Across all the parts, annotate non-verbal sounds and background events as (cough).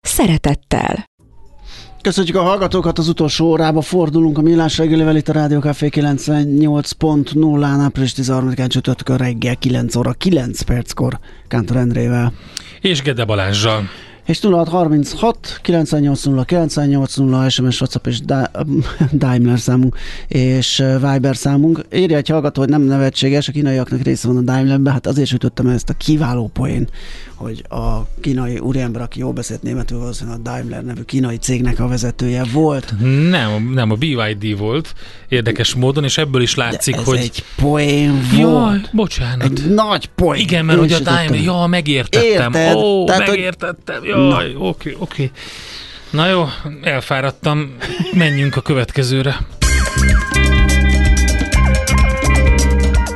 szeretettel. Köszönjük a hallgatókat, az utolsó órába fordulunk a Millás reggelivel itt a Rádió Café 98.0-án április 13-án csütörtökön reggel 9 óra 9 perckor Kántor Endrével. És Gede Balázsjal. És 0636 980 980 SMS, WhatsApp és (laughs) Daimler számunk és Viber számunk. Írja egy hallgató, hogy nem nevetséges, a kínaiaknak része van a Daimlerben, hát azért sütöttem ezt a kiváló poén, hogy a kínai úriember, aki jól beszélt németül, valószínűleg a Daimler nevű kínai cégnek a vezetője volt. Nem, nem, a BYD volt érdekes módon, és ebből is látszik, De ez hogy... egy poén volt. Jaj, bocsánat. Egy nagy poén. Igen, mert Én hogy a Daimler, ja, megértettem. Érted? Ó, Tehát, megértettem. Jaj, oké, oké. Na jó, elfáradtam. Menjünk a következőre.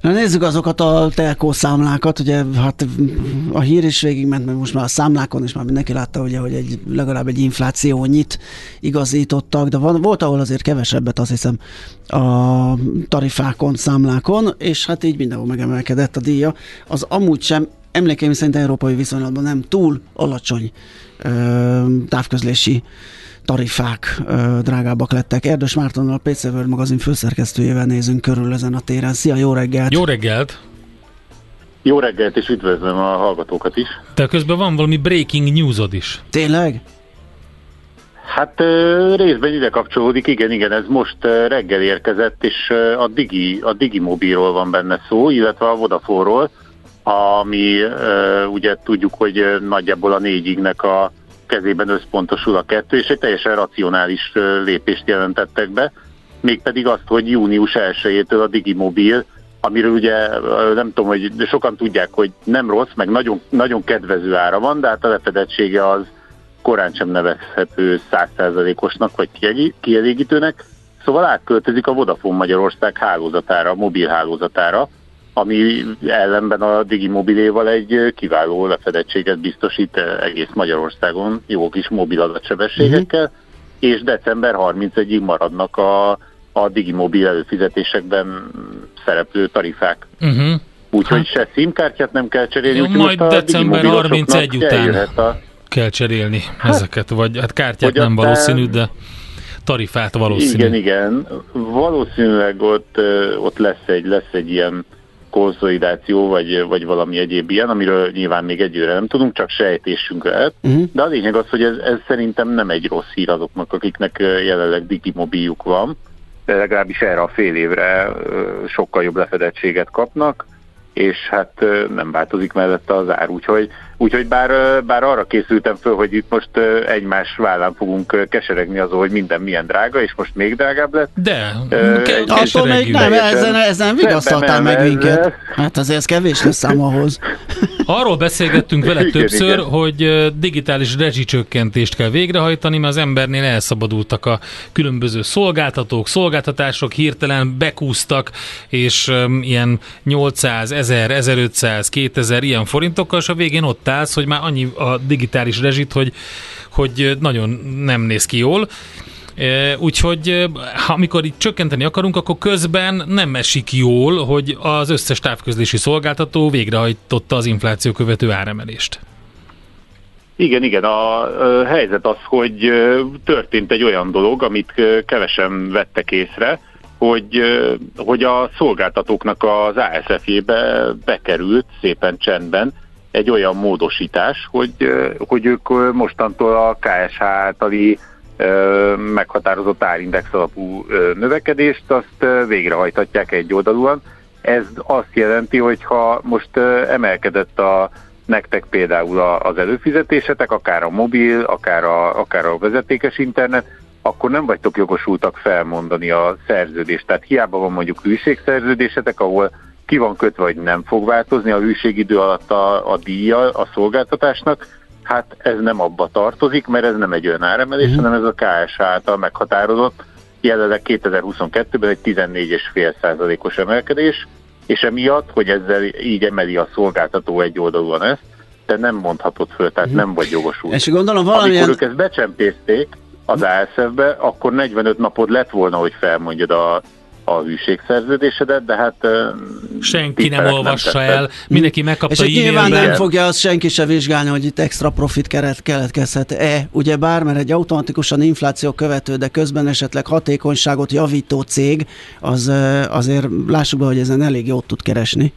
Na nézzük azokat a telkó számlákat, ugye hát a hír is végigment, meg most már a számlákon is már mindenki látta, ugye, hogy egy, legalább egy inflációnyit igazítottak, de van, volt, ahol azért kevesebbet, azt hiszem, a tarifákon, számlákon, és hát így mindenhol megemelkedett a díja. Az amúgy sem emlékeim szerint európai viszonylatban nem túl alacsony ö, távközlési tarifák ö, drágábbak lettek. Erdős Mártonnal, a PC World magazin főszerkesztőjével nézünk körül ezen a téren. Szia, jó reggelt! Jó reggelt! Jó reggelt, és üdvözlöm a hallgatókat is. De közben van valami breaking newsod is. Tényleg? Hát ö, részben ide kapcsolódik, igen, igen, ez most ö, reggel érkezett, és ö, a Digi, a Digi Mobilról van benne szó, illetve a Vodafone-ról, ami ugye tudjuk, hogy nagyjából a négyignek a kezében összpontosul a kettő, és egy teljesen racionális lépést jelentettek be, mégpedig azt, hogy június 1-től a Digi Mobil, amiről ugye nem tudom, hogy sokan tudják, hogy nem rossz, meg nagyon, nagyon kedvező ára van, de hát a lefedettsége az korán sem nevezhető százszerzalékosnak vagy kielég- kielégítőnek, szóval átköltözik a Vodafone Magyarország hálózatára, mobil hálózatára, ami ellenben a Digimobiléval egy kiváló lefedettséget biztosít egész Magyarországon, jó kis mobil adatsebességekkel, uh-huh. és december 31-ig maradnak a, a Digimobil előfizetésekben szereplő tarifák. Uh-huh. Úgyhogy se SIM-kártyát nem kell cserélni, Jó, majd december digimobilosoknak 31 után. A, Kell cserélni ezeket, vagy hát kártyát nem aztán- valószínű, de tarifát valószínű. Igen, igen. Valószínűleg ott, ott lesz, egy, lesz egy ilyen konszolidáció, vagy, vagy valami egyéb ilyen, amiről nyilván még egyőre nem tudunk, csak sejtésünk lehet. Uh-huh. De a lényeg az, hogy ez, ez szerintem nem egy rossz hír azoknak, akiknek jelenleg digimobiljuk van. De legalábbis erre a fél évre sokkal jobb lefedettséget kapnak, és hát nem változik mellette az ár. Úgyhogy, úgyhogy bár, bár arra készültem föl, hogy itt most egymás vállán fogunk keseregni azon, hogy minden milyen drága, és most még drágább lett. De, kell egy- Attól még nem, ezen, ezen vigasztaltál meg nem, minket. Hát azért ez kevés lesz szám ahhoz. (laughs) Arról beszélgettünk vele Igen, többször, igen. hogy digitális rezsicsökkentést kell végrehajtani, mert az embernél elszabadultak a különböző szolgáltatók, szolgáltatások, hirtelen bekúztak, és öm, ilyen 800, 1000, 1500, 2000 ilyen forintokkal, és a végén ott állsz, hogy már annyi a digitális rezsit, hogy, hogy nagyon nem néz ki jól. E, Úgyhogy e, ha amikor itt csökkenteni akarunk, akkor közben nem esik jól, hogy az összes távközlési szolgáltató végrehajtotta az infláció követő áremelést. Igen, igen, a helyzet az, hogy történt egy olyan dolog, amit kevesen vettek észre, hogy, hogy a szolgáltatóknak az ASF-jébe bekerült szépen csendben egy olyan módosítás, hogy, hogy ők mostantól a KSH általi meghatározott árindex alapú növekedést, azt végrehajthatják egy oldalúan. Ez azt jelenti, hogy ha most emelkedett a nektek például az előfizetésetek, akár a mobil, akár a, akár a vezetékes internet, akkor nem vagytok jogosultak felmondani a szerződést. Tehát hiába van mondjuk hűségszerződésetek, ahol ki van kötve, hogy nem fog változni a hűségidő alatt a, a díja a szolgáltatásnak, hát ez nem abba tartozik, mert ez nem egy olyan áremelés, uh-huh. hanem ez a KSH által meghatározott, jelenleg 2022-ben egy 14,5 os emelkedés, és emiatt, hogy ezzel így emeli a szolgáltató egy oldalúan ezt, te nem mondhatod föl, tehát uh-huh. nem vagy jogosult. És gondolom valamilyen... Amikor ők ezt becsempészték az ASF-be, akkor 45 napod lett volna, hogy felmondjad a a hűségszerződésedet, de hát... Senki nem olvassa nem el, mindenki megkapta És nyilván nem fogja azt senki se vizsgálni, hogy itt extra profit keret keletkezhet-e, ugye bár, mert egy automatikusan infláció követő, de közben esetleg hatékonyságot javító cég, az azért lássuk be, hogy ezen elég jót tud keresni.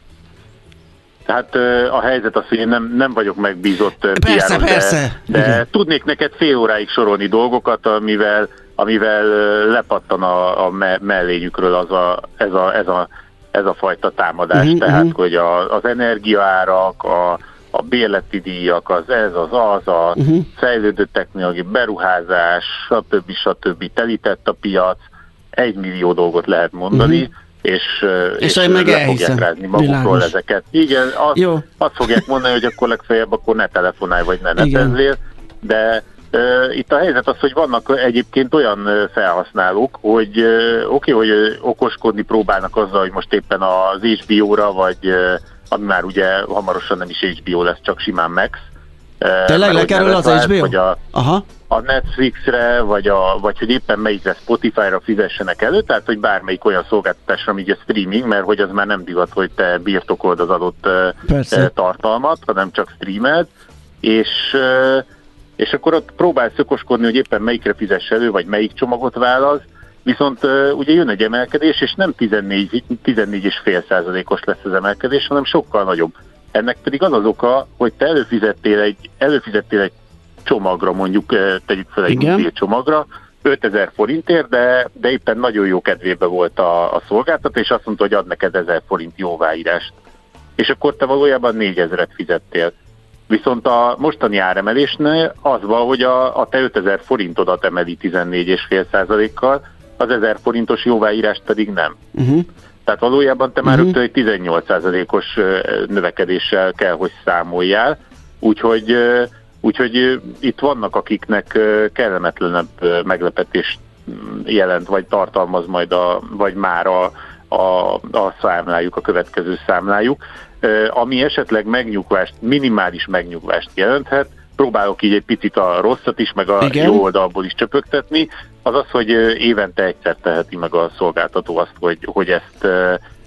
Tehát a helyzet az, hogy én nem, nem vagyok megbízott persze, PR-os, persze. de, de tudnék neked fél óráig sorolni dolgokat, amivel amivel lepattan a, a mellényükről az a, ez, a, ez, a, ez a fajta támadás. Uh-huh, Tehát, uh-huh. hogy a, az energiaárak, a, a bérleti díjak, az ez, az az, a uh-huh. fejlődő technológiai beruházás, stb. stb. telített a piac, egy millió dolgot lehet mondani, uh-huh. És, és, és meg le fogják rázni magukról Világos. ezeket. Igen, azt, Jó. azt fogják mondani, hogy akkor legfeljebb akkor ne telefonálj, vagy ne netezzél, de itt a helyzet az, hogy vannak egyébként olyan felhasználók, hogy oké, okay, hogy okoskodni próbálnak azzal, hogy most éppen az HBO-ra, vagy ami már ugye hamarosan nem is HBO lesz, csak simán Max. Tényleg lekerül az HBO? Vagy a, Aha. a Netflixre, vagy, a, vagy hogy éppen melyikre Spotify-ra fizessenek elő, tehát hogy bármelyik olyan szolgáltatásra, ami a streaming, mert hogy az már nem divat, hogy te birtokold az adott Persze. tartalmat, hanem csak streamed, és és akkor ott próbál szökoskodni, hogy éppen melyikre fizess elő, vagy melyik csomagot válasz, viszont ugye jön egy emelkedés, és nem 14, 14,5 százalékos lesz az emelkedés, hanem sokkal nagyobb. Ennek pedig az az oka, hogy te előfizettél egy, előfizettél egy csomagra, mondjuk uh, tegyük fel egy mobil csomagra, 5000 forintért, de, de éppen nagyon jó kedvébe volt a, a szolgáltató, és azt mondta, hogy ad neked 1000 forint jóváírást. És akkor te valójában 4000-et fizettél. Viszont a mostani áremelésnél az van, hogy a, a te 5000 forintodat emeli 14,5%-kal, az 1000 forintos jóváírást pedig nem. Uh-huh. Tehát valójában te már uh-huh. rögtön egy 18%-os növekedéssel kell, hogy számoljál, úgyhogy, úgyhogy itt vannak, akiknek kellemetlenebb meglepetést mm, jelent, vagy tartalmaz majd, a, vagy már a, a, a számlájuk, a következő számlájuk ami esetleg megnyugvást, minimális megnyugvást jelenthet, próbálok így egy picit a rosszat is, meg a Igen. jó oldalból is csöpögtetni, az az, hogy évente egyszer teheti meg a szolgáltató azt, hogy, hogy ezt,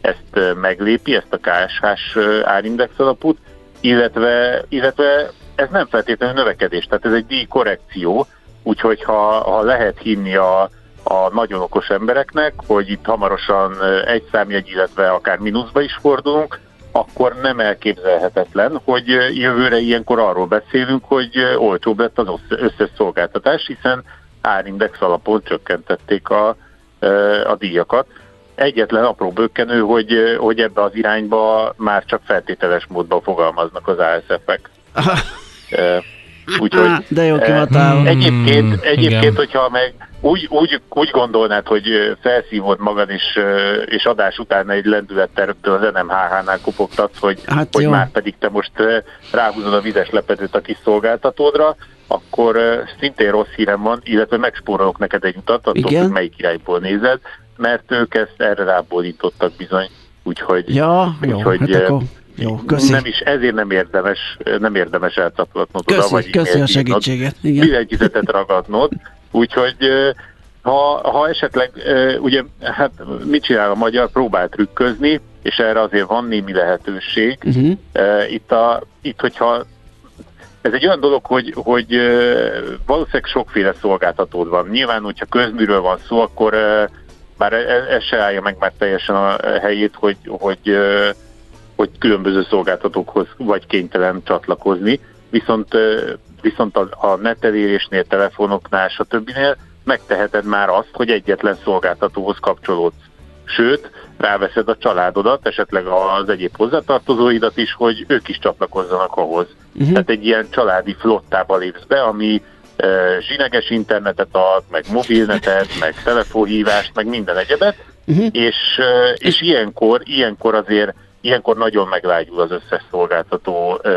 ezt meglépi, ezt a KSH-s árindex alapút, illetve, illetve ez nem feltétlenül növekedés, tehát ez egy díjkorrekció, úgyhogy ha, ha lehet hinni a, a nagyon okos embereknek, hogy itt hamarosan egy számjegy, illetve akár mínuszba is fordulunk, akkor nem elképzelhetetlen, hogy jövőre ilyenkor arról beszélünk, hogy olcsóbb lett az összes szolgáltatás, hiszen árindex alapon csökkentették a, a díjakat. Egyetlen apró bökkenő, hogy, hogy ebbe az irányba már csak feltételes módban fogalmaznak az ASF-ek. (laughs) Úgyhogy, De jó Egyébként, egyébként hogyha meg úgy, úgy, úgy gondolnád, hogy felszívod magad, és, és adás után egy lendülettel rögtön az NMHH-nál kopogtatsz, hogy, hát hogy már pedig te most ráhúzod a vizes lepedőt a kis szolgáltatódra, akkor szintén rossz hírem van, illetve megspórolok neked egy utat, attól, hogy melyik irányból nézed, mert ők ezt erre rábólítottak bizony. Úgyhogy, ja, úgyhogy jó, hát akkor... Jó, köszi. Nem is, ezért nem érdemes, nem érdemes elcaplatnod köszi, oda, vagy köszi a segítséget. Billentyűzetet ragadnod, Úgyhogy ha, ha esetleg, ugye, hát mit csinál a magyar? Próbál trükközni, és erre azért van némi lehetőség. Uh-huh. Itt, a, itt, hogyha ez egy olyan dolog, hogy, hogy valószínűleg sokféle szolgáltatód van. Nyilván, hogyha közműről van szó, akkor bár ez, ez se állja meg már teljesen a helyét, hogy, hogy hogy különböző szolgáltatókhoz vagy kénytelen csatlakozni, viszont, viszont a, a netelérésnél, telefonoknál, többinél megteheted már azt, hogy egyetlen szolgáltatóhoz kapcsolódsz. Sőt, ráveszed a családodat, esetleg az egyéb hozzátartozóidat is, hogy ők is csatlakozzanak ahhoz. Uh-huh. Tehát egy ilyen családi flottába lépsz be, ami e, zsineges internetet ad, meg mobilnetet, meg telefonhívást, meg minden egyebet, uh-huh. és, e, és ilyenkor, ilyenkor azért ilyenkor nagyon meglágyul az összes szolgáltató e,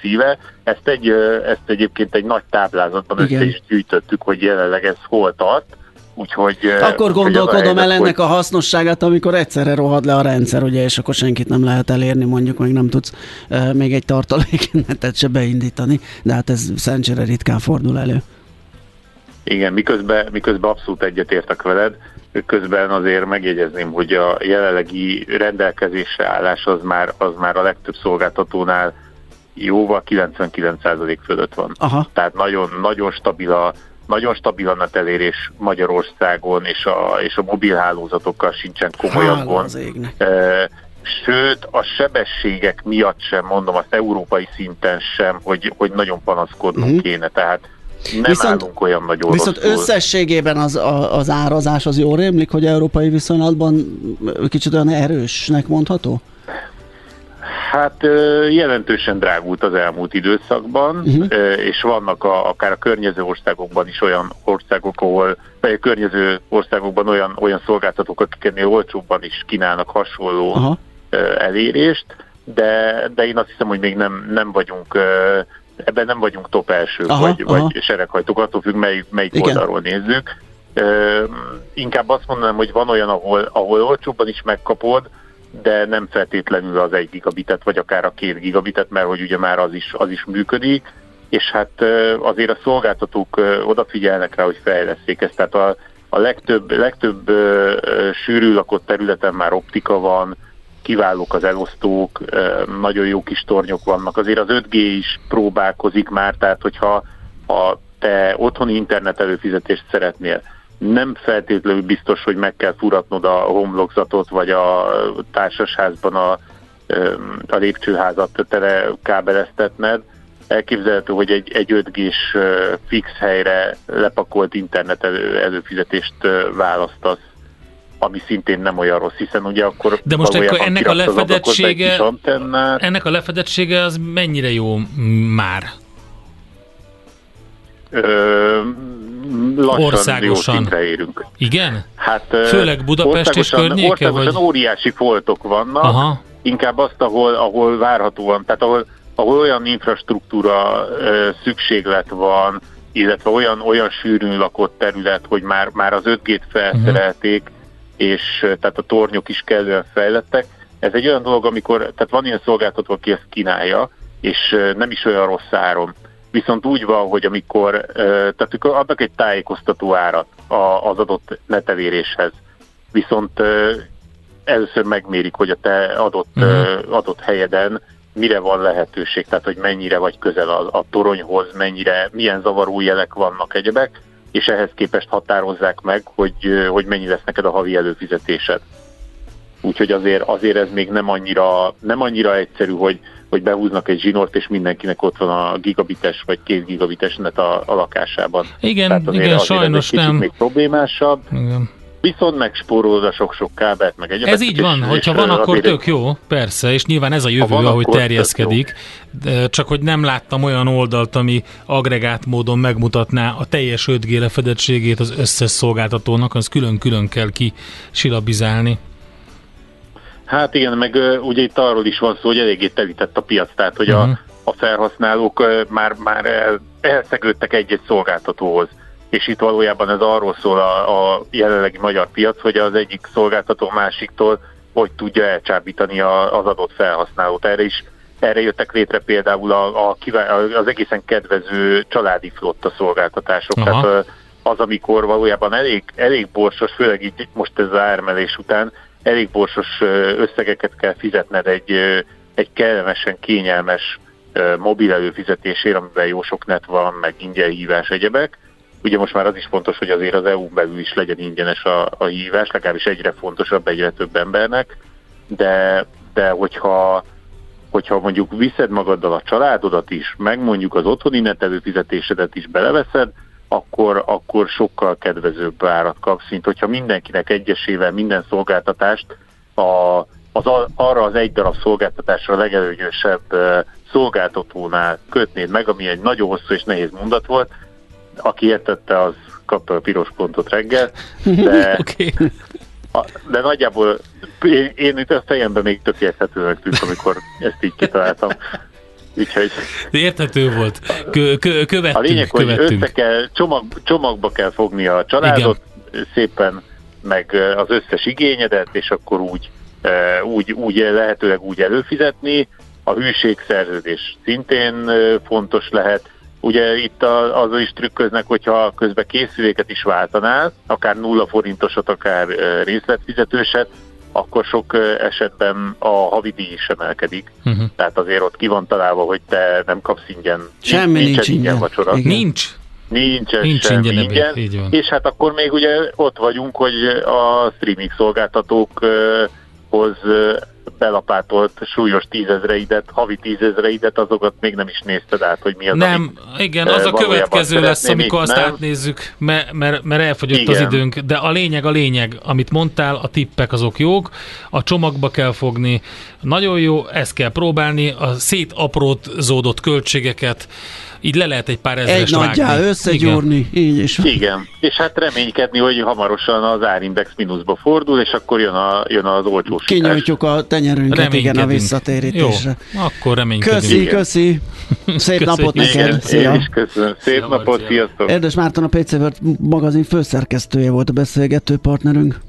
szíve. Ezt, egy, ezt egyébként egy nagy táblázatban Igen. össze is gyűjtöttük, hogy jelenleg ez hol tart, Úgyhogy, akkor gondolkodom el ennek hogy... a hasznosságát, amikor egyszerre rohad le a rendszer, ugye, és akkor senkit nem lehet elérni, mondjuk még nem tudsz e, még egy tartaléknetet se beindítani, de hát ez szerencsére ritkán fordul elő. Igen, miközben, miközben abszolút egyetértek veled, közben azért megjegyezném, hogy a jelenlegi rendelkezésre állás az már, az már a legtöbb szolgáltatónál jóval 99% fölött van. Aha. Tehát nagyon, nagyon stabil a nagyon stabilan a telérés Magyarországon, és a, és a mobilhálózatokkal sincsen komolyabb gond. Sőt, a sebességek miatt sem, mondom, azt európai szinten sem, hogy, hogy nagyon panaszkodnunk uh-huh. kéne. Tehát nem viszont, állunk olyan nagyon Viszont rosszul. összességében az, a, az árazás az jól rémlik, hogy európai viszonylatban kicsit olyan erősnek mondható? Hát jelentősen drágult az elmúlt időszakban, uh-huh. és vannak a, akár a környező országokban is olyan országok, ahol, vagy a környező országokban olyan, olyan szolgáltatók, akik ennél olcsóbban is kínálnak hasonló uh-huh. elérést, de, de én azt hiszem, hogy még nem, nem vagyunk ebben nem vagyunk top első, aha, vagy, aha. vagy sereghajtók, attól függ, melyik, melyik oldalról nézzük. inkább azt mondanám, hogy van olyan, ahol, ahol olcsóbban is megkapod, de nem feltétlenül az egy gigabitet, vagy akár a két gigabitet, mert hogy ugye már az is, az is működik, és hát azért a szolgáltatók odafigyelnek rá, hogy fejleszték ezt, tehát a, a legtöbb, legtöbb sűrű lakott területen már optika van, kiválók az elosztók, nagyon jó kis tornyok vannak. Azért az 5G is próbálkozik már, tehát hogyha ha te otthoni internet előfizetést szeretnél, nem feltétlenül biztos, hogy meg kell furatnod a homlokzatot, vagy a társasházban a, a lépcsőházat tele kábeleztetned. Elképzelhető, hogy egy, egy 5G-s fix helyre lepakolt internet elő, előfizetést választasz ami szintén nem olyan rossz, hiszen ugye akkor... De most akkor ennek a lefedettsége, ennek a lefedettsége az mennyire jó már? Ö, lassan országosan. jó érünk. Igen? Hát, Főleg Budapest és környéke? Országosan vagy? óriási foltok vannak, Aha. inkább azt, ahol, ahol várhatóan, tehát ahol, ahol olyan infrastruktúra ö, szükséglet van, illetve olyan, olyan sűrűn lakott terület, hogy már, már az 5G-t felszerelték, uh-huh. és tehát a tornyok is kellően fejlettek. Ez egy olyan dolog, amikor, tehát van ilyen szolgáltató, aki ezt kínálja, és nem is olyan rossz áron viszont úgy van, hogy amikor, tehát adnak egy tájékoztató árat az adott netevéréshez, viszont először megmérik, hogy a te adott, uh-huh. adott helyeden mire van lehetőség, tehát hogy mennyire vagy közel a, a toronyhoz, mennyire, milyen zavaró jelek vannak egyebek, és ehhez képest határozzák meg, hogy, hogy mennyi lesz neked a havi előfizetésed. Úgyhogy azért, azért ez még nem annyira, nem annyira egyszerű, hogy hogy behúznak egy zsinort, és mindenkinek ott van a gigabites vagy két gigabites net a, a lakásában. Igen, Tehát azért, igen, azért sajnos ez nem. még problémásabb. Igen. Viszont megspórolod a sok-sok kábelt, meg egyébként. Ez így van, és, hogyha van, akkor tök jó, persze, és nyilván ez a jövő, van, ahogy terjeszkedik. Csak hogy nem láttam olyan oldalt, ami agregát módon megmutatná a teljes 5G lefedettségét az összes szolgáltatónak, az külön-külön kell kisilabizálni. Hát igen, meg ugye itt arról is van szó, hogy eléggé telített a piac, tehát hogy uh-huh. a, mhm. a felhasználók már, már el, elszegődtek egy-egy szolgáltatóhoz. És itt valójában ez arról szól a, a jelenlegi magyar piac, hogy az egyik szolgáltató másiktól hogy tudja elcsábítani a, az adott felhasználót. Erre is erre jöttek létre például a, a, az egészen kedvező családi flotta szolgáltatások. Aha. Tehát az, amikor valójában elég, elég borsos, főleg így most ez az ármelés után, elég borsos összegeket kell fizetned egy, egy kellemesen kényelmes mobil előfizetésére, amiben jó sok net van, meg ingyen hívás egyebek. Ugye most már az is fontos, hogy azért az EU-n belül is legyen ingyenes a, a hívás, legalábbis egyre fontosabb egyre több embernek, de, de hogyha hogyha mondjuk viszed magaddal a családodat is, meg mondjuk az otthoni netelő fizetésedet is beleveszed, akkor, akkor sokkal kedvezőbb árat kapsz, mint hogyha mindenkinek egyesével minden szolgáltatást a, az, arra az egy darab szolgáltatásra legelőnyösebb szolgáltatónál kötnéd meg, ami egy nagyon hosszú és nehéz mondat volt. Aki értette, az kapta a piros pontot reggel, de, (laughs) okay. de nagyjából én, én itt a fejemben még tök érthetőnek tűnt, amikor ezt így kitaláltam. Úgyhogy... Érthető volt. Kö, kö, követtünk, a lényeg, hogy össze kell, csomag, csomagba kell fogni a családot, Igen. szépen meg az összes igényedet, és akkor úgy, úgy, úgy lehetőleg úgy előfizetni. A hűségszerződés szintén fontos lehet. Ugye itt az is trükköznek, hogyha közben készüléket is váltanál, akár nulla forintosat, akár részletfizetőset, akkor sok esetben a havidíj is emelkedik. Uh-huh. Tehát azért ott ki van találva, hogy te nem kapsz ingyen. Semmi nincs, nincs ingyen, ingyen vacsora. Igen. Nincs? Nincs, nincs ingyen, ingyen. Így van. és hát akkor még ugye ott vagyunk, hogy a streaming szolgáltatókhoz belapátolt súlyos tízezreidet, havi tízezreidet, azokat még nem is nézted át, hogy mi az, Nem, igen, az a következő lesz, amikor azt nem? átnézzük, mert, mert, mert elfogyott igen. az időnk, de a lényeg a lényeg, amit mondtál, a tippek azok jók, a csomagba kell fogni, nagyon jó, ezt kell próbálni, a szétaprózódott költségeket így le lehet egy pár ezres Egy nagyjá összegyúrni, Igen. így is. Igen, és hát reménykedni, hogy hamarosan az árindex mínuszba fordul, és akkor jön, a, jön az olcsósítás. Kinyújtjuk a tenyerünket, igen, a visszatérítésre. Jó, akkor reménykedünk. Köszi, igen. köszi. Szép köszi. napot neked. Szia. Én is köszönöm. Szép Szia, napot, szia. sziasztok. Érdes Márton a PC World magazin főszerkesztője volt a beszélgető partnerünk.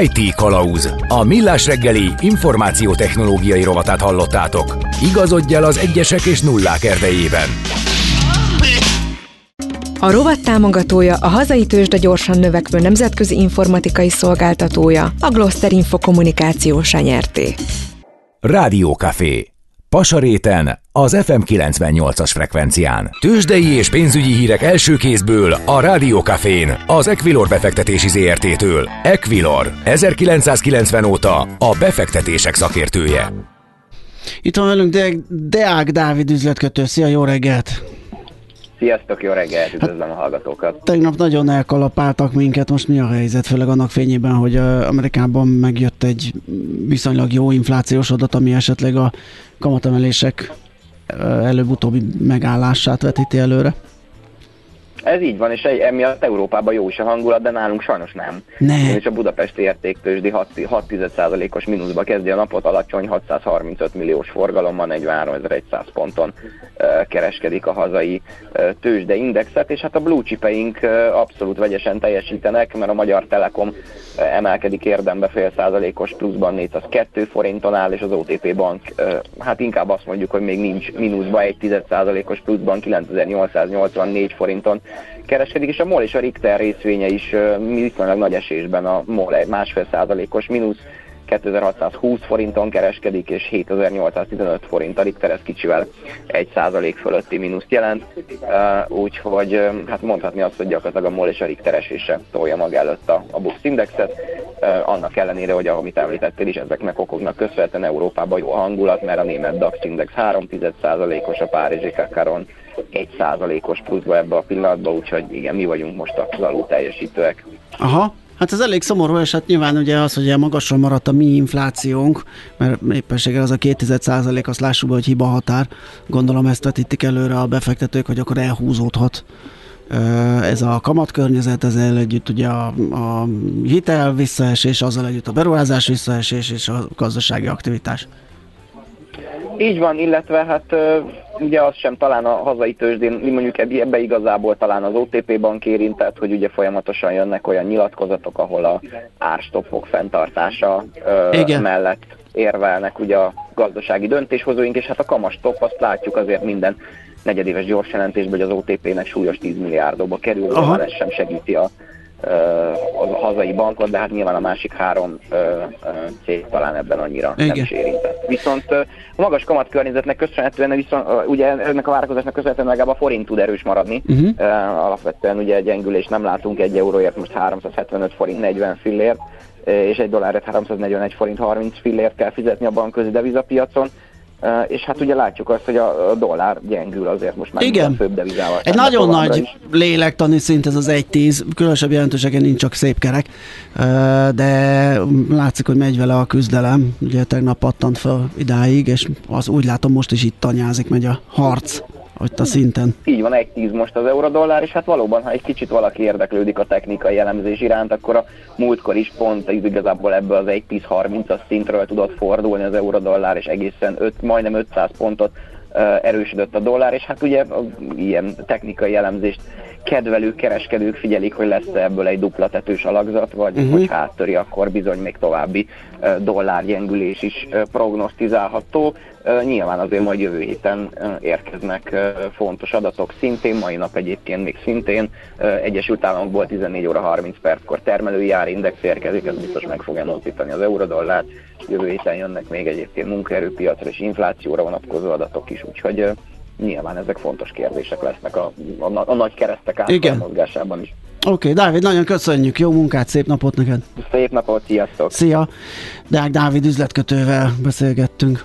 IT Kalauz. A millás reggeli információtechnológiai rovatát hallottátok. Igazodj el az egyesek és nullák erdejében. A rovat támogatója a hazai tőzsde gyorsan növekvő nemzetközi informatikai szolgáltatója, a Gloster Info kommunikáció nyerté. Café. Pasaréten, az FM 98-as frekvencián. Tőzsdei és pénzügyi hírek első kézből a Rádiókafén, az Equilor befektetési ZRT-től. Equilor, 1990 óta a befektetések szakértője. Itt van velünk De- Deák Dávid üzletkötő. Szia, jó reggelt! Sziasztok, jó reggelt, üdvözlöm hát, a hallgatókat. Tegnap nagyon elkalapáltak minket, most mi a helyzet, főleg annak fényében, hogy Amerikában megjött egy viszonylag jó inflációs adat, ami esetleg a kamatemelések előbb-utóbbi megállását vetíti előre? Ez így van, és emiatt Európában jó is a hangulat, de nálunk sajnos nem. Ne. És a budapesti értéktősdi 6,6%-os mínuszba kezdi a napot, alacsony 635 milliós forgalommal 43.100 ponton kereskedik a hazai tőzsde indexet, és hát a blue chipeink abszolút vegyesen teljesítenek, mert a Magyar Telekom emelkedik érdembe fél százalékos pluszban 402 forinton áll, és az OTP bank, hát inkább azt mondjuk, hogy még nincs mínuszba, egy 10 százalékos pluszban 9884 forinton kereskedik, és a MOL és a Richter részvénye is viszonylag nagy esésben a MOL másfél százalékos mínusz, 2620 forinton kereskedik, és 7815 forint a Richter, ez kicsivel 1 százalék fölötti mínuszt jelent, úgyhogy hát mondhatni azt, hogy gyakorlatilag a MOL és a Richter esése tolja maga előtt a, a Bux Indexet, annak ellenére, hogy amit említettél is, ezeknek okoknak köszönhetően Európában jó a hangulat, mert a német DAX Index 3% os a Párizsi Kakaron 1 százalékos pluszba ebbe a pillanatban, úgyhogy igen, mi vagyunk most az alul teljesítőek. Aha, Hát ez elég szomorú, és hát nyilván ugye az, hogy magasra maradt a mi inflációnk, mert éppenséggel az a 2 azt lássuk be, hogy hiba határ. Gondolom ezt vetítik előre a befektetők, hogy akkor elhúzódhat ez a kamatkörnyezet, ezzel együtt ugye a, a hitel visszaesés, azzal együtt a beruházás visszaesés és a gazdasági aktivitás. Így van, illetve hát ugye az sem talán a hazai tőzsdén, mondjuk ebbe igazából talán az OTP bank érintett, hogy ugye folyamatosan jönnek olyan nyilatkozatok, ahol a árstoppok fenntartása Igen. mellett érvelnek ugye a gazdasági döntéshozóink, és hát a kamastop azt látjuk azért minden negyedéves gyors jelentésben, hogy az OTP-nek súlyos 10 milliárdokba kerül, Aha. ez sem segíti a a hazai bankot, de hát nyilván a másik három cég talán ebben annyira Igen. nem is érintett. Viszont a magas kamat környezetnek köszönhetően, viszont, ugye ennek a várakozásnak köszönhetően legalább a forint tud erős maradni. Uh-huh. Alapvetően ugye gyengülés nem látunk egy euróért, most 375 forint 40 fillért, és egy dollárért 341 forint 30 fillért kell fizetni a bankközi devizapiacon. És hát ugye látjuk azt, hogy a dollár gyengül azért most már Igen. főbb devizával. Egy nagyon nagy is. lélektani szint ez az 1-10, különösebb jelentőségen nincs csak szép kerek, de látszik, hogy megy vele a küzdelem. Ugye tegnap pattant fel idáig, és az úgy látom most is itt tanyázik, megy a harc ott a szinten. Így van, egy tíz most az euró-dollár, és hát valóban, ha egy kicsit valaki érdeklődik a technikai elemzés iránt, akkor a múltkor is pont igazából ebből az egy 10 30 as szintről tudott fordulni az euró-dollár, és egészen 5, majdnem 500 pontot erősödött a dollár, és hát ugye ilyen technikai elemzést kedvelő kereskedők figyelik, hogy lesz ebből egy dupla tetős alakzat, vagy uh-huh. hogy háttöri, akkor bizony még további dollárgyengülés is prognosztizálható. Nyilván azért majd jövő héten érkeznek fontos adatok szintén, mai nap egyébként még szintén. Egyesült Államokból 14 óra 30 perckor termelői árindex érkezik, ez biztos meg fogja mozdítani az eurodollárt. Jövő héten jönnek még egyébként munkaerőpiacra és inflációra vonatkozó adatok is, úgyhogy nyilván ezek fontos kérdések lesznek a, a, a nagy keresztek mozgásában is. Oké, okay, Dávid, nagyon köszönjük, jó munkát, szép napot neked! Szép napot, sziasztok! Szia! Deák Dávid üzletkötővel beszélgettünk.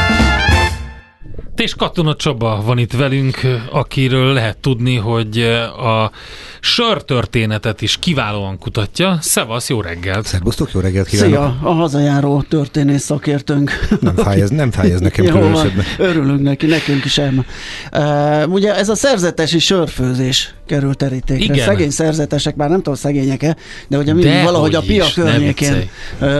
És Katona Csaba van itt velünk, akiről lehet tudni, hogy a sör történetet is kiválóan kutatja. Szevasz, jó reggelt! Szerbusztok, jó reggelt kívánok! Szia, a hazajáró történész szakértőnk. Nem fáj ez, nem fáj ez nekem (laughs) jó, különösebben. Örülünk neki, nekünk is elme. Uh, ugye ez a szerzetesi sörfőzés került terítékre. Igen. Szegény szerzetesek, már nem tudom szegények-e, de ugye mindig de valahogy a pia környékén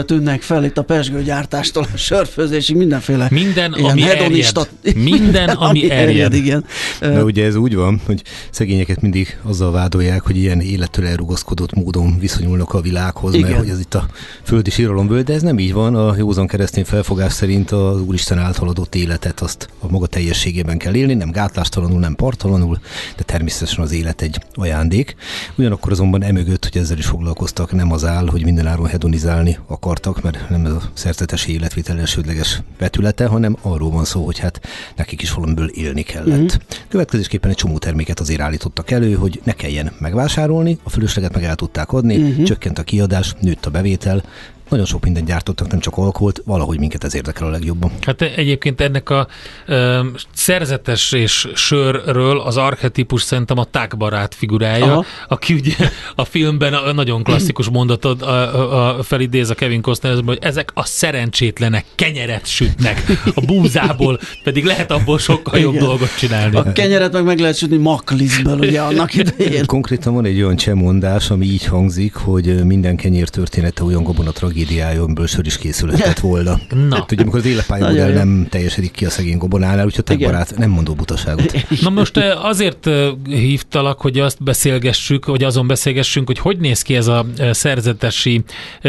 tűnnek fel itt a pesgőgyártástól a sörfőzésig mindenféle Minden, ami hedonista, erjed. (laughs) Minden, ami, ami erjed. erjed. igen. De ugye ez úgy van, hogy szegényeket mindig azzal vádolják, hogy ilyen élettől elrugaszkodott módon viszonyulnak a világhoz, Igen. mert hogy ez itt a földi síralomből, de ez nem így van. A józan keresztény felfogás szerint az Úristen által adott életet azt a maga teljességében kell élni, nem gátlástalanul, nem partalanul, de természetesen az élet egy ajándék. Ugyanakkor azonban emögött, hogy ezzel is foglalkoztak, nem az áll, hogy mindenáron hedonizálni akartak, mert nem ez a szerzetesi életvitel elsődleges vetülete, hanem arról van szó, hogy hát nekik is valamiből élni kellett. Mm-hmm. Következésképpen egy csomó terméket azért állítottak elő, hogy ne kelljen megvásárolni, a fölösleget meg el tudták adni, uh-huh. csökkent a kiadás, nőtt a bevétel, nagyon sok mindent gyártottak, nem csak alkoholt, valahogy minket ez érdekel a legjobban. Hát egyébként ennek a ö, szerzetes és sörről az archetípus szerintem a tákbarát figurája, Aha. aki ugye a filmben a nagyon klasszikus mondatot a, a, a felidéz a Kevin Costner, hogy ezek a szerencsétlenek kenyeret sütnek a búzából, pedig lehet abból sokkal jobb Igen. dolgot csinálni. A kenyeret meg meg lehet sütni makliszből, ugye annak idején. Konkrétan van egy olyan csemondás, ami így hangzik, hogy minden kenyér története olyan gabona tragédiája, amiből sör is készülhetett volna. (laughs) Na. Hát, ugye, amikor az életpálya modell nem teljesedik ki a szegény gobonánál, úgyhogy te barát nem mondó butaságot. (laughs) Na most azért hívtalak, hogy azt beszélgessük, hogy azon beszélgessünk, hogy hogy néz ki ez a szerzetesi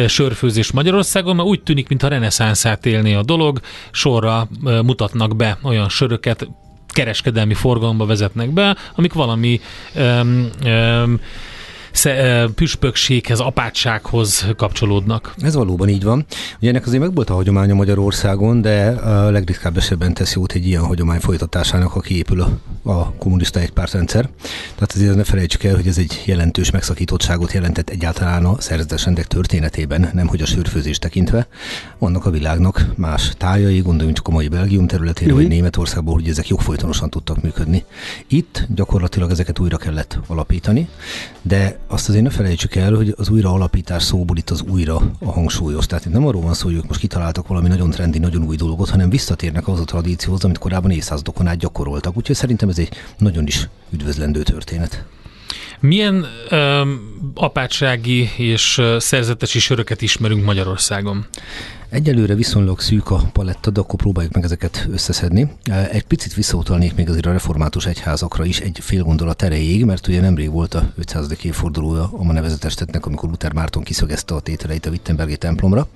sörfőzés Magyarországon, mert úgy tűnik, mintha reneszánszát élni a dolog, sorra mutatnak be olyan söröket, kereskedelmi forgalomba vezetnek be, amik valami um, um, püspökséghez, apátsághoz kapcsolódnak. Ez valóban így van. Ugye ennek azért meg volt a hagyománya Magyarországon, de a legritkább esetben tesz jót egy ilyen hagyomány folytatásának, ha kiépül a, a kommunista egypártrendszer. Tehát azért ne felejtsük el, hogy ez egy jelentős megszakítottságot jelentett egyáltalán a szerzetes rendek történetében, nem hogy a sörfőzés tekintve. Vannak a világnak más tájai, gondoljunk csak a mai Belgium területére, uh-huh. vagy. Németországból, hogy ezek jogfolytonosan tudtak működni. Itt gyakorlatilag ezeket újra kellett alapítani, de azt azért ne felejtsük el, hogy az újra alapítás szóból itt az újra a hangsúlyos. Tehát itt nem arról van szó, hogy ők most kitaláltak valami nagyon trendi, nagyon új dolgot, hanem visszatérnek az a tradícióhoz, amit korábban évszázadokon át gyakoroltak. Úgyhogy szerintem ez egy nagyon is üdvözlendő történet. Milyen ö, apátsági és szerzetesi söröket ismerünk Magyarországon? Egyelőre viszonylag szűk a paletta, de akkor próbáljuk meg ezeket összeszedni. Egy picit visszautalnék még azért a református egyházakra is egy fél gondolat erejéig, mert ugye nemrég volt a 500. évfordulója a ma nevezetestetnek, amikor Luther Márton kiszögezte a tételeit a Wittenbergi templomra.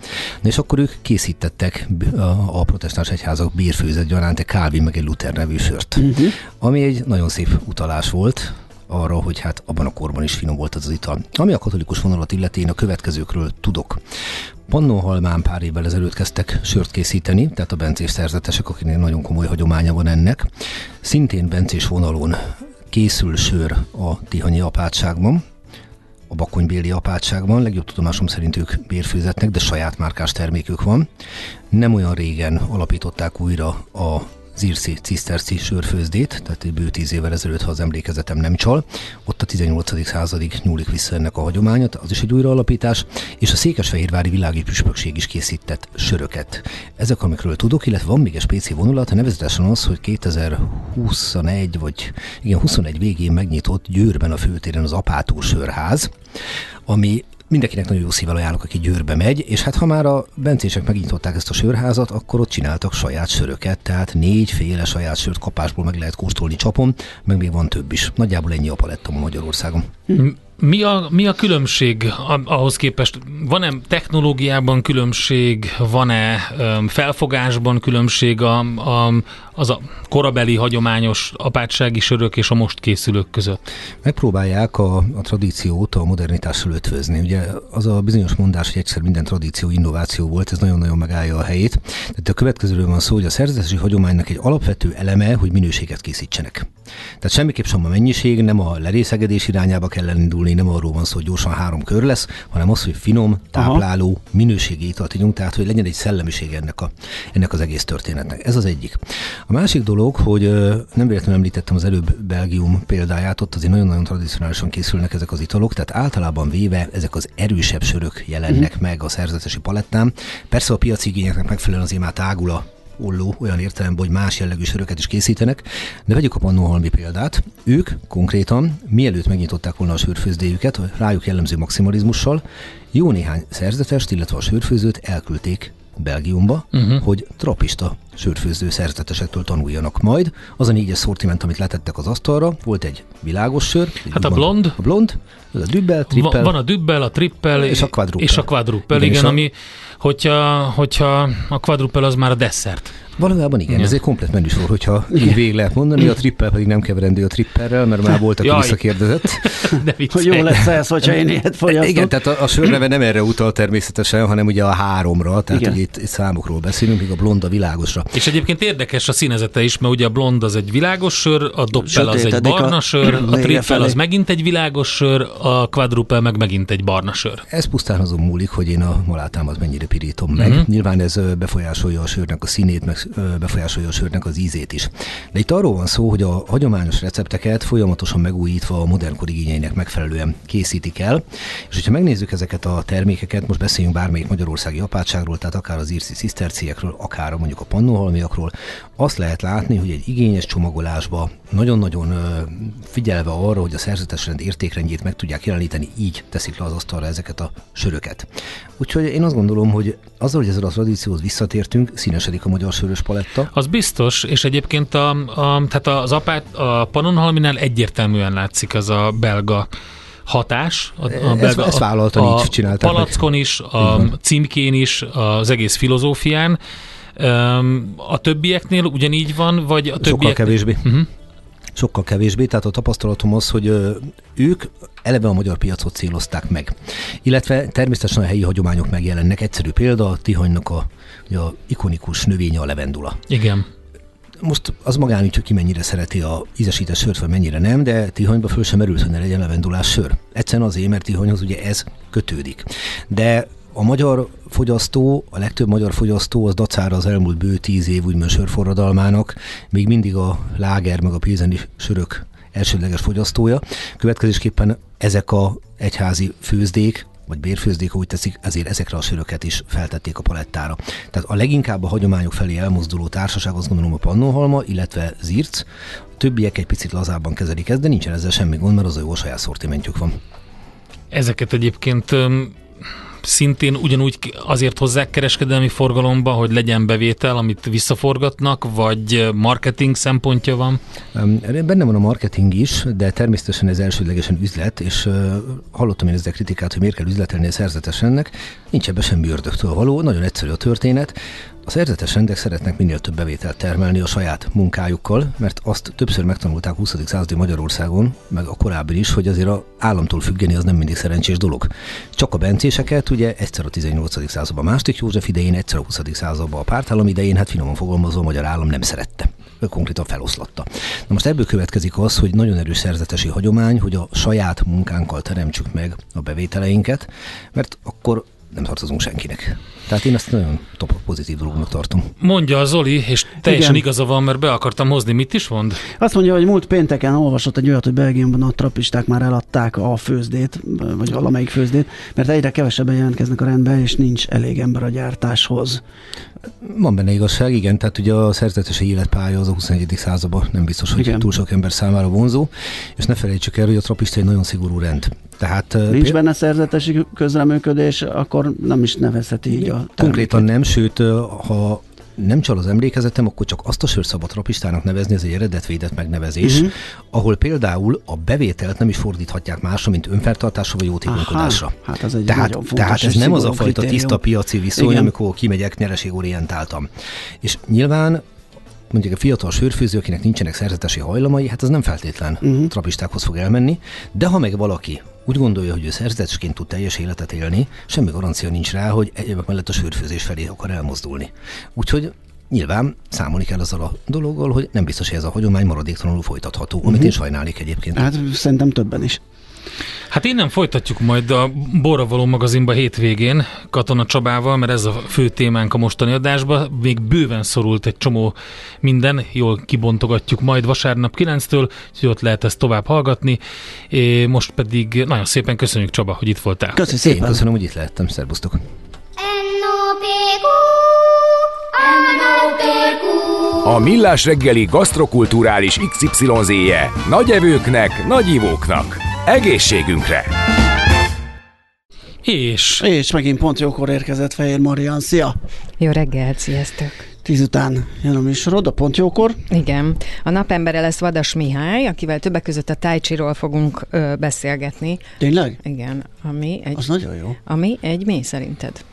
Na és akkor ők készítettek a protestáns egyházak bérfőzet gyaránt egy Calvin meg egy Luther nevű sört, uh-huh. ami egy nagyon szép utalás volt arra, hogy hát abban a korban is finom volt az az ital. Ami a katolikus vonalat illeti, én a következőkről tudok. Pannonhalmán pár évvel ezelőtt kezdtek sört készíteni, tehát a bencés szerzetesek, akiknek nagyon komoly hagyománya van ennek. Szintén bencés vonalon készül sör a Tihanyi apátságban, a Bakonybéli apátságban, legjobb tudomásom szerint ők bérfőzetnek, de saját márkás termékük van. Nem olyan régen alapították újra a Zirci ciszterci sörfőzdét, tehát bő tíz évvel ezelőtt, ha az emlékezetem nem csal. Ott a 18. századig nyúlik vissza ennek a hagyománya, az is egy újraalapítás, és a Székesfehérvári világi püspökség is készített söröket. Ezek, amikről tudok, illetve van még egy spéci vonulat, nevezetesen az, hogy 2021 vagy igen, 21 végén megnyitott Győrben a főtéren az Apátó sörház, ami mindenkinek nagyon jó szívvel ajánlok, aki Győrbe megy, és hát ha már a bencések megnyitották ezt a sörházat, akkor ott csináltak saját söröket, tehát négyféle saját sört kapásból meg lehet kóstolni csapon, meg még van több is. Nagyjából ennyi a palettom a Magyarországon. Mi a, mi a különbség ahhoz képest? Van-e technológiában különbség, van-e felfogásban különbség a, a, az a korabeli hagyományos apátsági sörök és a most készülők között? Megpróbálják a, a tradíciót a modernitással ötvözni. Ugye az a bizonyos mondás, hogy egyszer minden tradíció innováció volt, ez nagyon-nagyon megállja a helyét. Tehát a következőről van szó, hogy a szerzetesi hagyománynak egy alapvető eleme, hogy minőséget készítsenek. Tehát semmiképp sem a mennyiség, nem a lerészegedés irányába kell elindulni, nem arról van szó, hogy gyorsan három kör lesz, hanem az, hogy finom, tápláló, Aha. minőségi italt ígyunk, tehát hogy legyen egy szellemiség ennek, a, ennek az egész történetnek. Ez az egyik. A másik dolog, hogy nem véletlenül említettem az előbb Belgium példáját, ott azért nagyon-nagyon tradicionálisan készülnek ezek az italok, tehát általában véve ezek az erősebb sörök jelennek uh-huh. meg a szerzetesi palettán. Persze a piaci igényeknek megfelelően azért már tágul a olló olyan értelemben, hogy más jellegű söröket is készítenek, de vegyük a Pannonhalmi példát. Ők konkrétan, mielőtt megnyitották volna a sörfőzdéjüket, rájuk jellemző maximalizmussal, jó néhány szerzetest, illetve a sörfőzőt elküldték Belgiumba, uh-huh. hogy trapista sörfőző szerzetesektől tanuljanak. Majd az a négyes szortiment, amit letettek az asztalra, volt egy világos sör. Hát a blond. A blond, a dübbel, trippel. Van a dübbel, a trippel és a quadruppel. És a quadruppel, igen, igen a... ami hogyha, hogyha a quadruple az már a desszert. Valójában igen, igen. ez egy komplet menüsor, hogyha végig lehet mondani, a trippel pedig nem keverendő a tripperrel, mert már volt, aki Jaj. visszakérdezett. (laughs) De hogy jó lesz ez, hogyha én ilyet fogyasztok. Igen, tehát a, a sörneve nem erre utal természetesen, hanem ugye a háromra, tehát igen. ugye itt, itt számokról beszélünk, még a blond a világosra. És egyébként érdekes a színezete is, mert ugye a blond az egy világos sör, a doppel az egy barna sör, (clears throat) a, a trippel az megint egy világos sör, a quadruple meg megint egy barna sör. Ez pusztán azon múlik, hogy én a malátámat mennyire pirítom meg. Uh-huh. Nyilván ez befolyásolja a sörnek a színét, meg befolyásolja a sörnek az ízét is. De itt arról van szó, hogy a hagyományos recepteket folyamatosan megújítva a modernkor igényeinek megfelelően készítik el, és hogyha megnézzük ezeket a termékeket, most beszéljünk bármelyik magyarországi apátságról, tehát akár az írci sziszterciekről, akár mondjuk a pannóhalmiakról, azt lehet látni, hogy egy igényes csomagolásba nagyon-nagyon figyelve arra, hogy a szerzetesrend értékrendjét meg tudják jeleníteni, így teszik le az asztalra ezeket a söröket. Úgyhogy én azt gondolom, hogy azzal, hogy ezzel a tradícióhoz visszatértünk, színesedik a magyar sörös paletta. Az biztos, és egyébként a, a, tehát az apát, a Pannonhalminál egyértelműen látszik ez a belga hatás. A, a belga, ezt, ezt vállaltan a, így csinálták. A palackon meg. is, a címkén is, az egész filozófián. A többieknél ugyanígy van, vagy a többiek... Sokkal kevésbé. Uh-huh. Sokkal kevésbé, tehát a tapasztalatom az, hogy ők eleve a magyar piacot célozták meg. Illetve természetesen a helyi hagyományok megjelennek. Egyszerű példa, a Tihanynak a, a ikonikus növénye a levendula. Igen. Most az magánügy, hogy ki mennyire szereti a ízesített sört, vagy mennyire nem, de Tihanyba föl sem merült, hogy ne legyen levendulás sör. Egyszerűen azért, mert Tihanyhoz ugye ez kötődik. De a magyar fogyasztó, a legtöbb magyar fogyasztó az dacára az elmúlt bő tíz év úgymond sörforradalmának még mindig a láger meg a pilzeni sörök elsődleges fogyasztója. Következésképpen ezek a egyházi főzdék vagy bérfőzdék, úgy teszik, ezért ezekre a söröket is feltették a palettára. Tehát a leginkább a hagyományok felé elmozduló társaság azt gondolom a Pannonhalma, illetve Zirc, többiek egy picit lazábban kezelik ezt, de nincsen ezzel semmi gond, mert az a jó saját szortimentjük van. Ezeket egyébként szintén ugyanúgy azért hozzák kereskedelmi forgalomba, hogy legyen bevétel, amit visszaforgatnak, vagy marketing szempontja van? Benne van a marketing is, de természetesen ez elsődlegesen üzlet, és hallottam én ezzel kritikát, hogy miért kell üzletelni a szerzetesennek. Nincs ebbe semmi ördögtől való, nagyon egyszerű a történet. A szerzetes rendek szeretnek minél több bevételt termelni a saját munkájukkal, mert azt többször megtanulták 20. századi Magyarországon, meg a korábbi is, hogy azért a államtól függeni az nem mindig szerencsés dolog. Csak a bencéseket ugye egyszer a 18. században Mástik József idején, egyszer a 20. században a pártállam idején, hát finoman fogalmazva a magyar állam nem szerette konkrétan feloszlatta. Na most ebből következik az, hogy nagyon erős szerzetesi hagyomány, hogy a saját munkánkkal teremtsük meg a bevételeinket, mert akkor nem tartozunk senkinek. Tehát én ezt nagyon top pozitív dolognak tartom. Mondja a Zoli, és teljesen Igen. igaza van, mert be akartam hozni. Mit is mond? Azt mondja, hogy múlt pénteken olvasott egy olyat, hogy Belgiumban a trapisták már eladták a főzdét, vagy valamelyik főzdét, mert egyre kevesebben jelentkeznek a rendbe, és nincs elég ember a gyártáshoz. Van benne igazság, igen, tehát ugye a szerzetesi életpálya az a 21. században nem biztos, hogy igen. túl sok ember számára vonzó, és ne felejtsük el, hogy a trapista egy nagyon szigorú rend. Tehát, Nincs péld... benne szerzetesi közreműködés, akkor nem is nevezheti így a terméket. Konkrétan nem, sőt, ha nem csal az emlékezetem, akkor csak azt a sört szabad trapistának nevezni, ez egy eredetvédett megnevezés, uh-huh. ahol például a bevételt nem is fordíthatják másra, mint önfertartásra vagy jótékonykodásra. Hát ez egy tehát, fontos tehát ez nem az a fajta kritérium. tiszta piaci viszony, Igen. amikor kimegyek nyereségorientáltam. És nyilván mondjuk a fiatal sörfőző, akinek nincsenek szerzetesi hajlamai, hát az nem feltétlen uh-huh. trapistákhoz fog elmenni, de ha meg valaki úgy gondolja, hogy ő szerzetesként tud teljes életet élni, semmi garancia nincs rá, hogy egyébként mellett a sörfőzés felé akar elmozdulni. Úgyhogy nyilván számolni kell azzal a dologgal, hogy nem biztos, hogy ez a hagyomány maradéktalanul folytatható, amit uh-huh. én sajnálnék egyébként. Hát szerintem többen is. Hát innen folytatjuk majd a Borravaló magazinba hétvégén Katona Csabával, mert ez a fő témánk a mostani adásban. Még bőven szorult egy csomó minden, jól kibontogatjuk majd vasárnap 9-től, úgyhogy ott lehet ezt tovább hallgatni. É, most pedig nagyon szépen köszönjük Csaba, hogy itt voltál. Köszönjük szépen. Én köszönöm, hogy itt lehettem. Szerbusztok. A Millás reggeli gasztrokulturális XYZ-je nagy evőknek, nagy ivóknak. Egészségünkre! És? És megint pont jókor érkezett Fehér Marian. Szia! Jó reggelt, sziasztok! Tíz után jön a műsorod, a pont jókor. Igen. A napembere lesz Vadas Mihály, akivel többek között a tájcsiról fogunk ö, beszélgetni. Tényleg? Igen. Ami egy, az nagyon jó. Ami egy mi szerinted?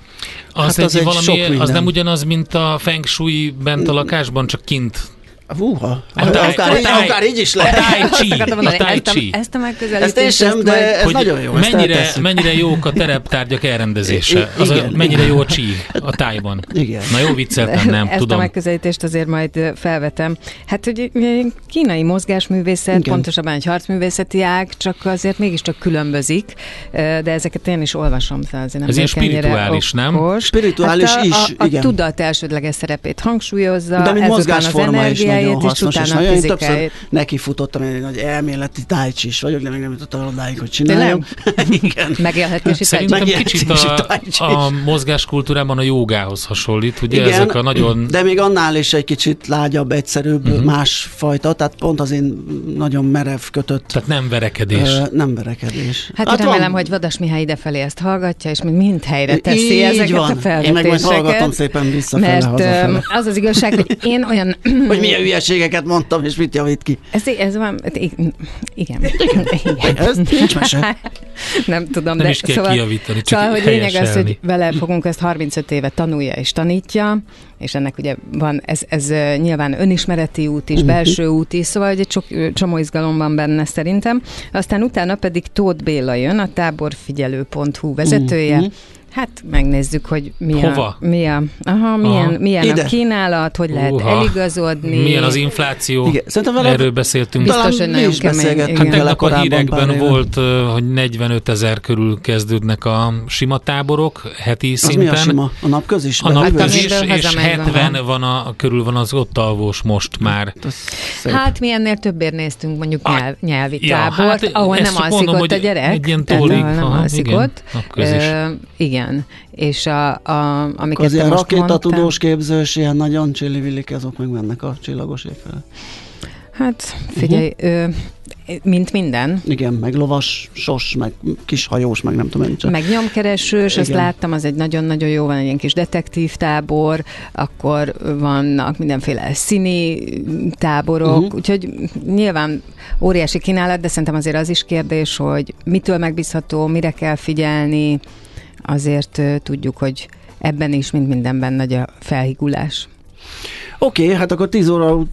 Az, hát egy, az, egy valami, az nem ugyanaz, mint a feng shui bent a lakásban, csak kint Húha, a táj, akár, a táj, akár így is lehet. A tai chi. A tai chi. Ezt a megközelítést. Ezt én sem, de ez nagyon jó. Mennyire, mennyire jók a tereptárgyak elrendezése. Az a, mennyire jó a chi a tájban. Igen. Na jó vicceltem, nem Ezt tudom. a megközelítést azért majd felvetem. Hát, hogy kínai mozgásművészet, Igen. pontosabban egy harcművészeti ág, csak azért mégiscsak különbözik, de ezeket én is olvasom fel. Azért nem Ez ilyen spirituális, nem? Spirituális hát a, is, a, a, a tudat elsődleges szerepét hangsúlyozza, de mint mozgásforma is nagyon hasznos, és nagyon én többször nekifutottam, én egy nagy elméleti tájcsi is vagyok, de még nem jutottam odáig, hogy csináljam. (laughs) Igen. Megélhetési Szerintem kicsit a, a mozgáskultúrában a jogához hasonlít, ugye Igen, ezek a nagyon... de még annál is egy kicsit lágyabb, egyszerűbb, uh-huh. másfajta, tehát pont az én nagyon merev kötött. Tehát nem verekedés. Ö, nem verekedés. Hát, hát remélem, van. hogy Vadas Mihály idefelé ezt hallgatja, és még mind helyre teszi Így ezeket van. a felvetéseket. Én meg majd hallgatom szépen visszafele, Mert az az igazság, hogy én olyan... hogy milyen hülyeségeket mondtam, és mit javít ki. Ez, ez van, igen. igen. igen. Ez nincs mese. (laughs) Nem tudom, Nem de is kell szóval, kijavítani, csak szóval, hogy lényeg az, hogy vele fogunk ezt 35 éve tanulja és tanítja, és ennek ugye van, ez, ez nyilván önismereti út is, belső út is, szóval egy sok, csomó izgalom van benne szerintem. Aztán utána pedig Tóth Béla jön, a táborfigyelő.hu vezetője, uh-huh Hát megnézzük, hogy mi Hova? a, mi a, aha, milyen, Aha. milyen Ide. a kínálat, hogy lehet Uha. eligazodni. Milyen az infláció? Igen. Szerintem vele Erről beszéltünk. Biztos, talán hogy nagyon is kemény, igen. vele Tegnap a hírekben volt, hogy 45 ezer körül kezdődnek a sima táborok heti Az szinten. mi a sima? A napközis? A napköz is, amiről és hazamegy, 70 van a, körül van az ott alvós most már. Hát mi ennél többért néztünk mondjuk nyelv, nyelvi ja, tábort, hát ahol nem alszik ott a gyerek. egy ilyen tólig, nem alszik igen, ott. napközis. Igen, és a, a, amiket az ilyen rakétatudós képzős, ilyen nagyon csillivillik, azok meg mennek a csillagos ég felé. Hát figyelj, Mhm. ö, mint minden, Igen, meg lovas, sos, meg kis hajós, meg nem tudom én csak. Meg nyomkeresős, azt láttam, az egy nagyon-nagyon jó, van egy ilyen kis detektív tábor, akkor vannak mindenféle színi táborok, uh-huh. úgyhogy nyilván óriási kínálat, de szerintem azért az is kérdés, hogy mitől megbízható, mire kell figyelni, azért tudjuk, hogy ebben is, mint mindenben nagy a felhigulás. Oké, okay, hát akkor 10 óra ut-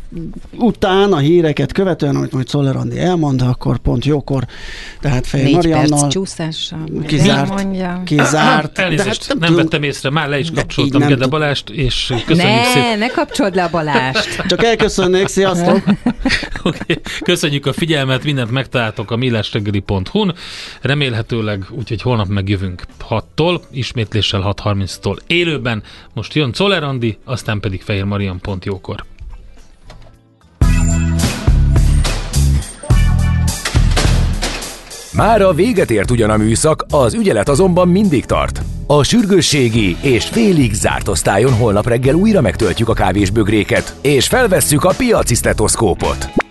után a híreket követően, amit majd Szoller Andi elmond, akkor pont jókor, tehát Négy Mariannal perc csúszással. kizárt, kizárt. (laughs) Elnézést, hát nem, tudom, vettem észre, már le is kapcsoltam nem Gede tud- Balást, és köszönjük Ne, szépen. ne kapcsold le a Balást. (laughs) Csak elköszönnék, sziasztok! (laughs) Okay. Köszönjük a figyelmet, mindent megtaláltok a millásreggeli.hu-n. Remélhetőleg, úgyhogy holnap megjövünk 6-tól, ismétléssel 6.30-tól élőben. Most jön Czoller Andi, aztán pedig Fehér Marian pont jókor. Már a véget ért ugyan a műszak, az ügyelet azonban mindig tart. A sürgősségi és félig zárt osztályon holnap reggel újra megtöltjük a kávésbögréket, és felvesszük a piaci stetoszkópot.